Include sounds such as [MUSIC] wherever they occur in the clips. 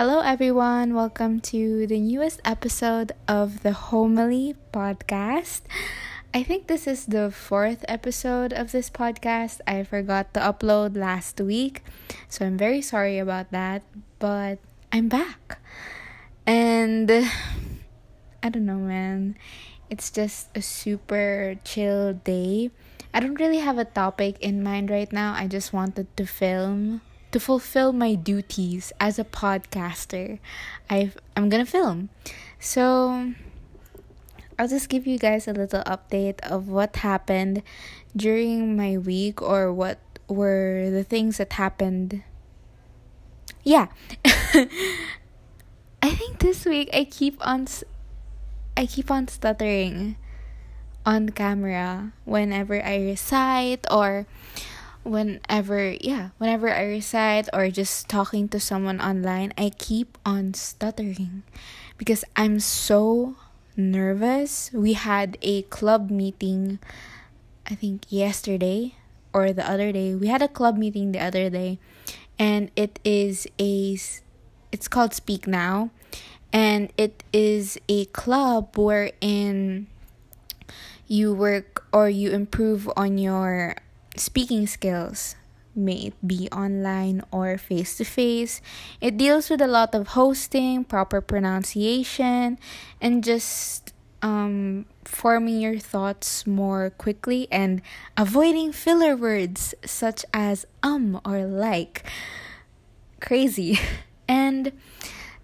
Hello, everyone. Welcome to the newest episode of the Homiely podcast. I think this is the fourth episode of this podcast. I forgot to upload last week, so I'm very sorry about that, but I'm back. And [SIGHS] I don't know, man. It's just a super chill day. I don't really have a topic in mind right now. I just wanted to film to fulfill my duties as a podcaster, i I'm gonna film. So I'll just give you guys a little update of what happened during my week or what were the things that happened. Yeah. [LAUGHS] I think this week I keep on I keep on stuttering on camera whenever I recite or whenever yeah whenever i recite or just talking to someone online i keep on stuttering because i'm so nervous. We had a club meeting i think yesterday or the other day. We had a club meeting the other day and it is a it's called speak now and it is a club wherein you work or you improve on your speaking skills, may it be online or face to face. It deals with a lot of hosting, proper pronunciation, and just um, forming your thoughts more quickly and avoiding filler words such as um or like. Crazy. [LAUGHS] And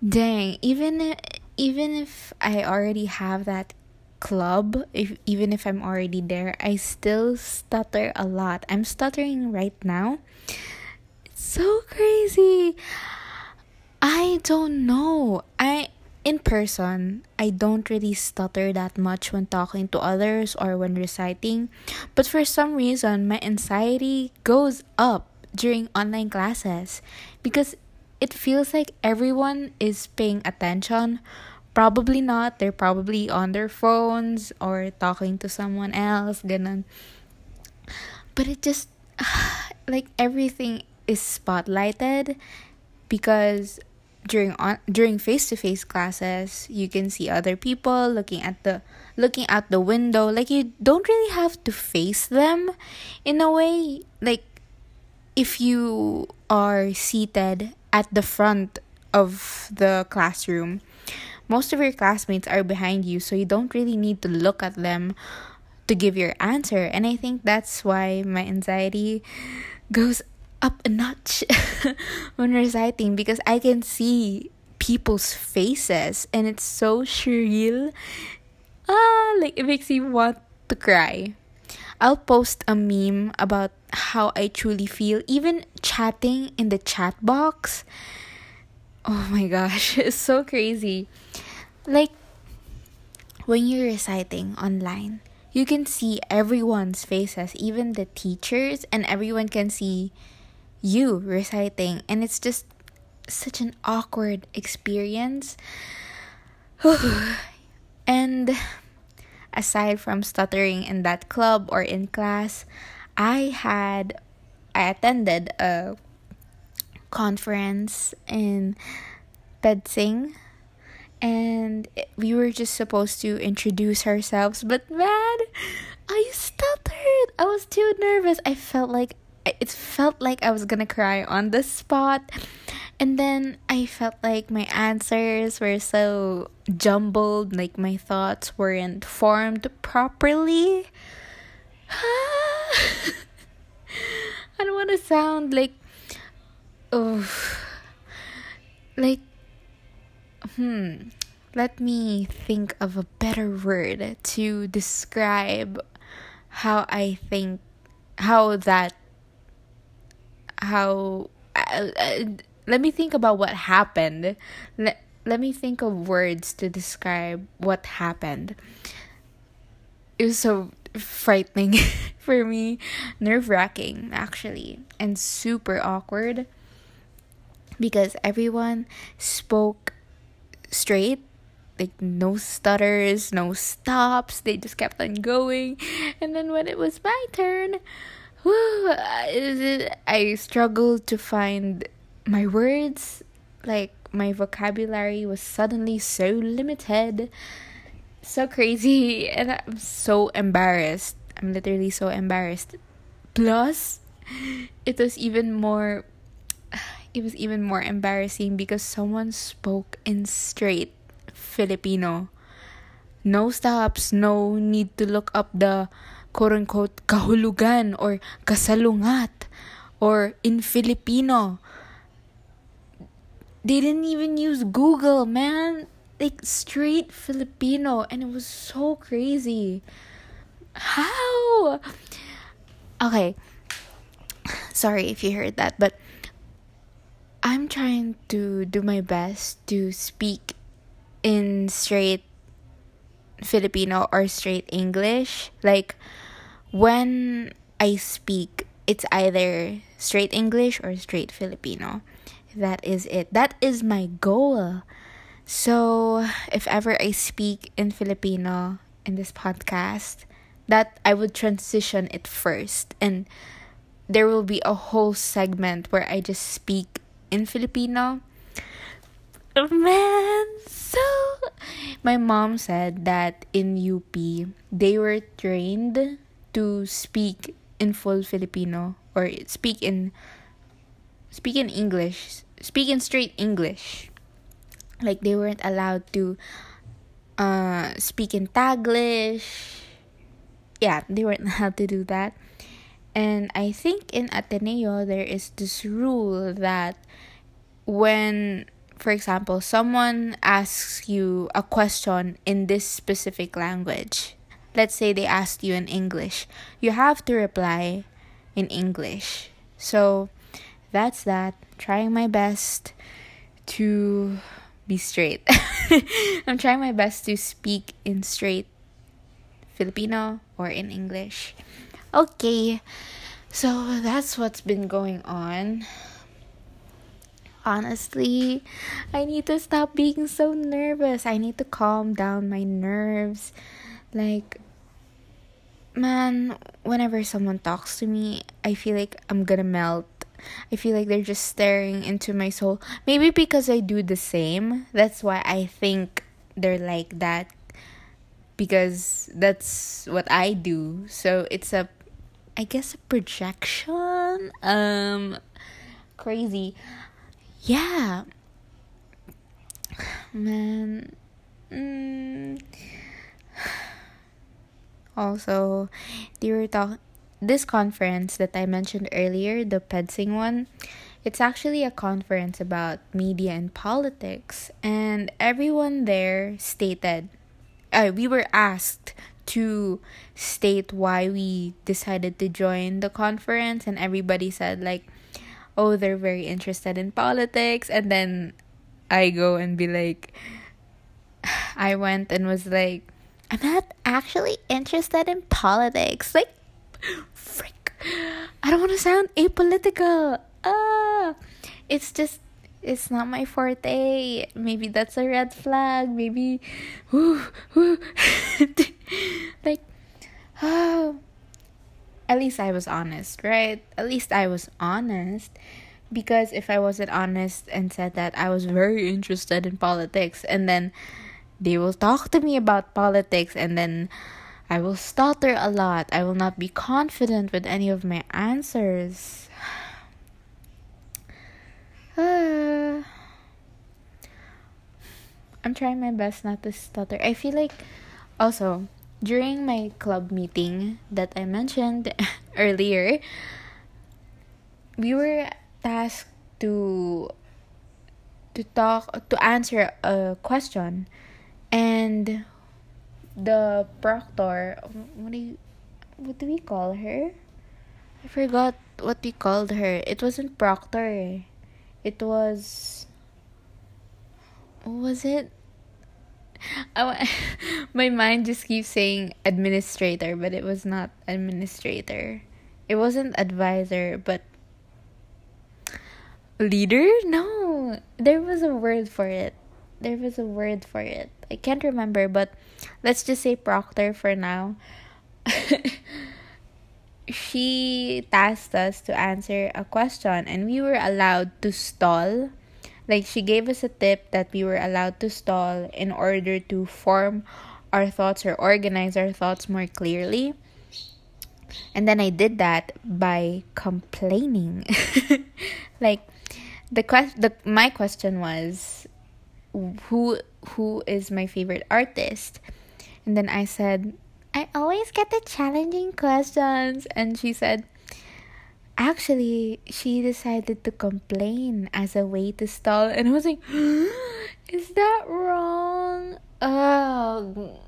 dang, even even if I already have that club if even if i'm already there i still stutter a lot. I'm stuttering right now. It's so crazy. I don't know. I in person i don't really stutter that much when talking to others or when reciting. But for some reason my anxiety goes up during online classes because it feels like everyone is paying attention Probably not. They're probably on their phones or talking to someone else, ganun. But it just [SIGHS] like everything is spotlighted because during on during face-to-face classes you can see other people looking at the looking out the window like you don't really have to face them in a way like if you are seated at the front of the classroom most of your classmates are behind you, so you don't really need to look at them to give your answer. And I think that's why my anxiety goes up a notch [LAUGHS] when reciting because I can see people's faces and it's so surreal. Ah, like it makes me want to cry. I'll post a meme about how I truly feel, even chatting in the chat box. Oh my gosh, [LAUGHS] it's so crazy. Like, when you're reciting online, you can see everyone's faces, even the teachers, and everyone can see you reciting, and it's just such an awkward experience. [SIGHS] and aside from stuttering in that club or in class, I had I attended a conference in PedSing and we were just supposed to introduce ourselves but man i stuttered. I was too nervous. I felt like it felt like i was gonna cry on the spot. And then i felt like my answers were so jumbled like my thoughts weren't formed properly. [SIGHS] I don't want to sound like oh like hmm, let me think of a better word to describe how I think, how that, how. Uh, uh, let me think about what happened. Let, let me think of words to describe what happened. It was so frightening [LAUGHS] for me, nerve wracking actually, and super awkward because everyone spoke straight like no stutters, no stops. They just kept on going. And then when it was my turn, whew, I struggled to find my words. Like my vocabulary was suddenly so limited. So crazy. [LAUGHS] And I'm so embarrassed. I'm literally so embarrassed. Plus, it was even more it was even more embarrassing because someone spoke in straight Filipino. No stops, no need to look up the quote unquote kahulugan or kasalungat or in Filipino. They didn't even use Google, man. Like straight Filipino and it was so crazy. How? Okay. Sorry if you heard that, but I'm trying to do my best to speak in straight Filipino or straight English. Like when I speak, it's either straight English or straight Filipino. That is it. That is my goal. So, if ever I speak in Filipino in this podcast, that I would transition it first and there will be a whole segment where I just speak in Filipino. Man, so my mom said that in UP they were trained to speak in full Filipino or speak in speak in English, speak in straight English. Like they weren't allowed to uh speak in Taglish. Yeah, they weren't [LAUGHS] allowed to do that. And I think in Ateneo there is this rule that when for example someone asks you a question in this specific language let's say they asked you in english you have to reply in english. So that's that. Trying my best to be straight. [LAUGHS] I'm trying my best to speak in straight filipino or in english okay so that's what's been going on honestly, I need to stop being so nervous. I need to calm down my nerves. Like, man, whenever someone talks to me, I feel like I'm gonna melt. I feel like they're just staring into my soul. Maybe because I do the same. That's why I think they're like that. Because that's what I do. So it's a I guess a projection. Um crazy yeah man mm. also they were talk this conference that i mentioned earlier the pedsing one it's actually a conference about media and politics and everyone there stated uh, we were asked to state why we decided to join the conference and everybody said like oh, they're very interested in politics. And then I go and be like, [SIGHS] I went and was like, I'm not actually interested in politics. Like, frick. I don't want to sound apolitical. Ah, it's just, it's not my forte. Maybe that's a red flag. Maybe, [SIGHS] whoo, whoo. [LAUGHS] [LAUGHS] like, oh at least I was honest, right? At least I was honest. Because if I wasn't honest and said that I was very interested in politics, and then they will talk to me about politics, and then I will stutter a lot, I will not be confident with any of my answers. Uh, [SIGHS] I'm trying my best not to stutter. I feel like also during my club meeting that I mentioned [LAUGHS] earlier, we were tasked to to talk to answer a question and the proctor what do you, what do we call her? I forgot what we called her. It wasn't proctor. It was was it I, [LAUGHS] my mind just keeps saying administrator, but it was not administrator. It wasn't advisor, but leader? No, there was a word for it. There was a word for it. I can't remember, but let's just say proctor for now. [LAUGHS] she tasked us to answer a question, and we were allowed to stall Like she gave us a tip that we were allowed to stall in order to form our thoughts or organize our thoughts more clearly. And then I did that by complaining. [LAUGHS] like the quest the my question was who who is my favorite artist? And then I said, I always get the challenging questions and she said actually she decided to complain as a way to stall and i was like [GASPS] is that wrong? Oh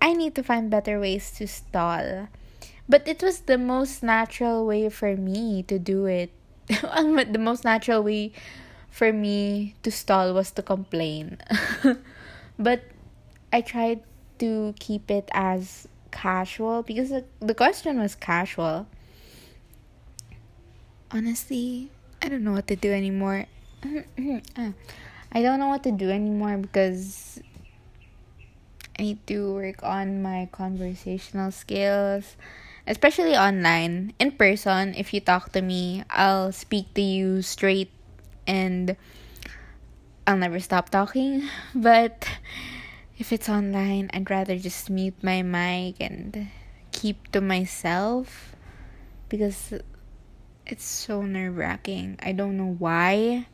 i need to find better ways to stall. But it was the most natural way for me to do it. [LAUGHS] The most natural way for me to stall was to complain. [LAUGHS] But i tried to keep it as casual because the, the question was casual honestly, I don't know what to do anymore. [CLEARS THROAT] I don't know what to do anymore because I need to work on my conversational skills, especially online. In person, if you talk to me, I'll speak to you straight and I'll never stop talking. [LAUGHS] But if it's online, I'd rather just mute my mic and keep to myself because it's so nerve wracking. I don't know why.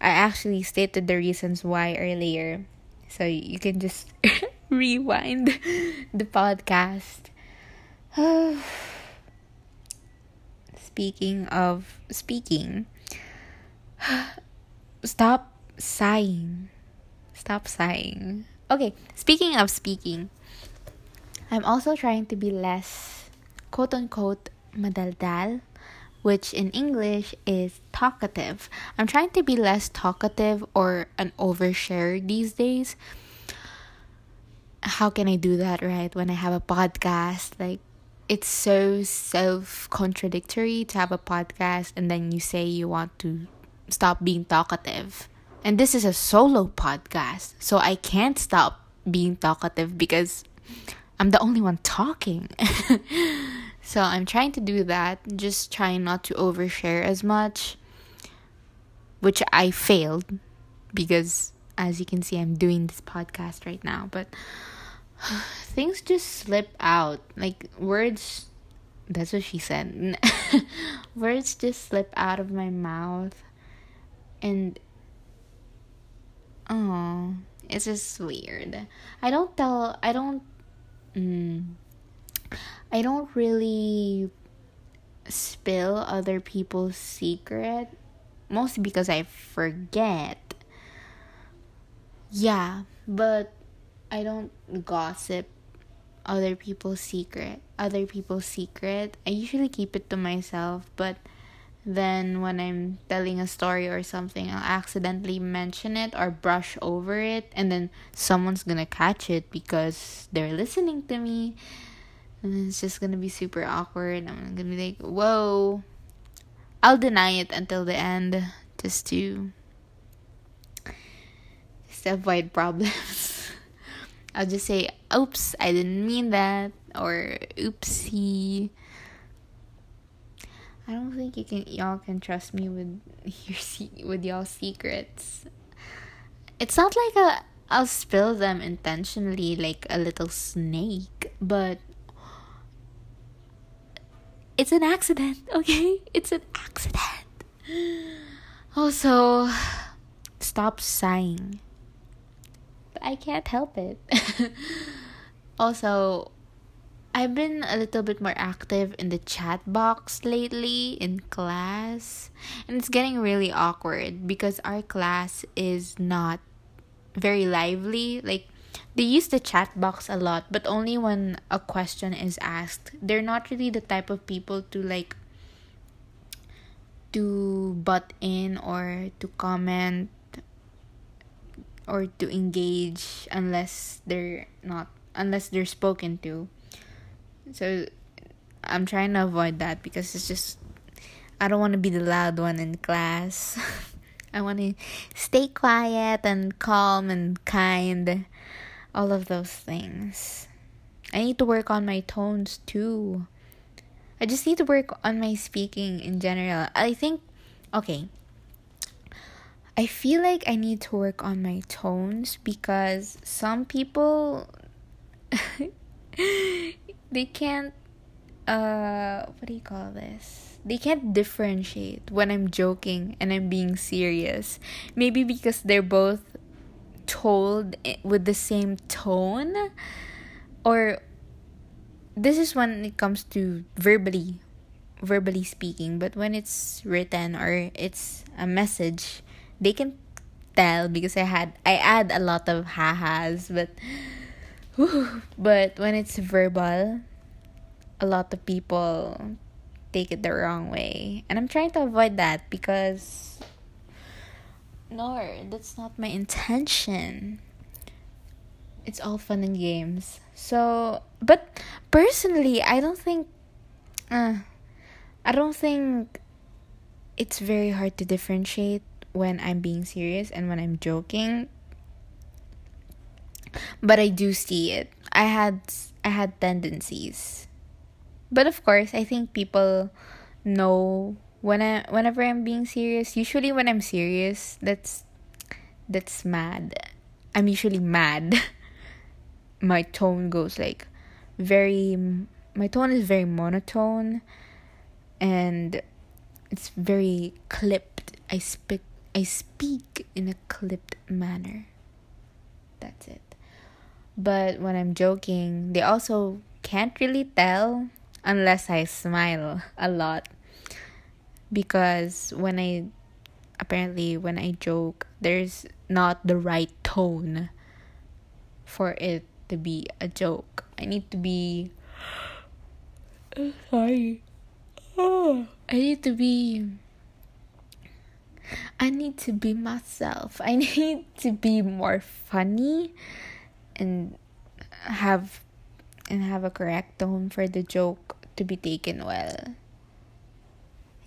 I actually stated the reasons why earlier. So you can just [LAUGHS] rewind the podcast. [SIGHS] speaking of speaking, [SIGHS] stop sighing. Stop sighing. Okay, speaking of speaking, I'm also trying to be less quote unquote madaldal which in English is talkative. I'm trying to be less talkative or an overshare these days. How can I do that, right? When I have a podcast, like it's so self contradictory to have a podcast and then you say you want to stop being talkative. And this is a solo podcast, so I can't stop being talkative because I'm the only one talking. [LAUGHS] So I'm trying to do that, just trying not to overshare as much, which I failed because as you can see, I'm doing this podcast right now, but [SIGHS] things just slip out. Like words, that's what she said. [LAUGHS] words just slip out of my mouth, and oh, it's just weird. I don't tell, I don't. Mm, I don't really spill other people's secret mostly because I forget. Yeah, but I don't gossip other people's secret. Other people's secret. I usually keep it to myself, but then when I'm telling a story or something, I'll accidentally mention it or brush over it, and then someone's gonna catch it because they're listening to me and it's just gonna be super awkward. I'm gonna be like, whoa. I'll deny it until the end just to just avoid problems. [LAUGHS] I'll just say, oops, I didn't mean that or oopsie. I don't think you can y'all can trust me with [LAUGHS] your with y'all secrets. It's not like a I'll spill them intentionally like a little snake, but it's an accident, okay? It's an accident. [GASPS] Also, stop sighing. But I can't help it. [LAUGHS] also, I've been a little bit more active in the chat box lately in class, and it's getting really awkward because our class is not very lively. Like, they use the chat box a lot, but only when a question is asked. They're not really the type of people to like to butt in or to comment or to engage unless they're not unless they're spoken to. So I'm trying to avoid that because it's just I don't want to be the loud one in class. [LAUGHS] I want to stay quiet and calm and kind all of those things. I need to work on my tones too. I just need to work on my speaking in general. I think, okay, I feel like I need to work on my tones because some people [LAUGHS] they can't uh what do you call this? They can't differentiate when I'm joking and I'm being serious. Maybe because they're both told with the same tone? Or this is when it comes to verbally verbally speaking but when it's written or it's a message they can tell because i had i add a lot of ha-has but whew, [SIGHS] but when it's verbal a lot of people take it the wrong way. And i'm trying to avoid that because no that's not my intention. It's all fun and games. So but personally i don't think uh, i don't think it's very hard to differentiate when i'm being serious and when i'm joking. But i do see it. I had i had tendencies. But of course i think people know when i whenever i'm being serious usually when i'm serious that's that's mad. I'm usually mad. [LAUGHS] My tone goes like very my tone is very monotone and it's very clipped. I speak i speak in a clipped manner. That's it. But when i'm joking they also can't really tell unless i smile a lot because when i apparently when i joke there's not the right tone for it to be a joke. I need to be. sorry. Oh. I need to be. I need to be myself. I [LAUGHS] need to be more funny and have and have a correct tone for the joke to be taken well.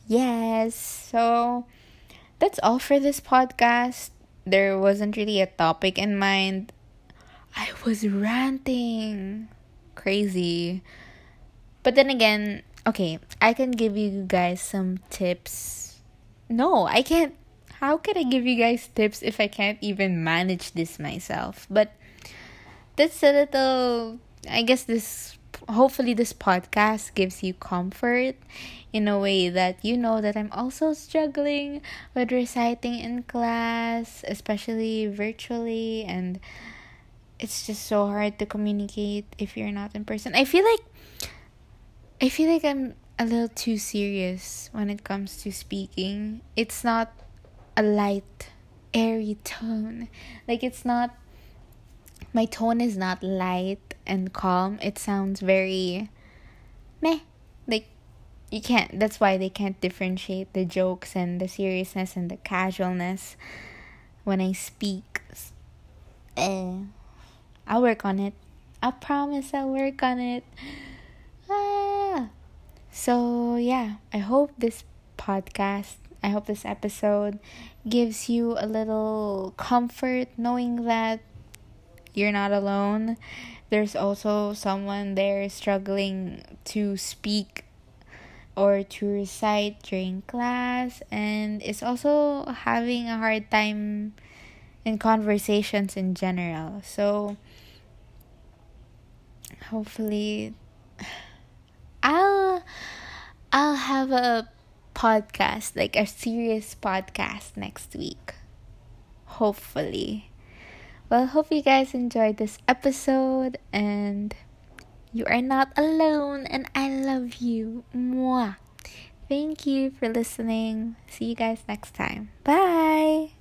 Yes. So that's all for this podcast. There wasn't really a topic in mind. I was ranting. Crazy. But then again, okay, I can give you guys some tips. No, I can't. How can I give you guys tips if I can't even manage this myself? But that's a little. I guess this. Hopefully, this podcast gives you comfort in a way that you know that I'm also struggling with reciting in class, especially virtually, and it's just so hard to communicate if you're not in person. I feel like I feel like I'm a little too serious when it comes to speaking. It's not a light, airy tone. Like it's not my tone is not light and calm. It sounds very meh. Like you can't that's why they can't differentiate the jokes and the seriousness and the casualness when I speak. Eh. I'll work on it. I promise I'll work on it. Ah. So, yeah, I hope this podcast, I hope this episode gives you a little comfort knowing that you're not alone. There's also someone there struggling to speak or to recite during class and is also having a hard time in conversations in general. So, hopefully I'll I'll have a podcast, like a serious podcast next week. Hopefully. Well, hope you guys enjoyed this episode and you are not alone and I love you. Mwah. Thank you for listening. See you guys next time. Bye.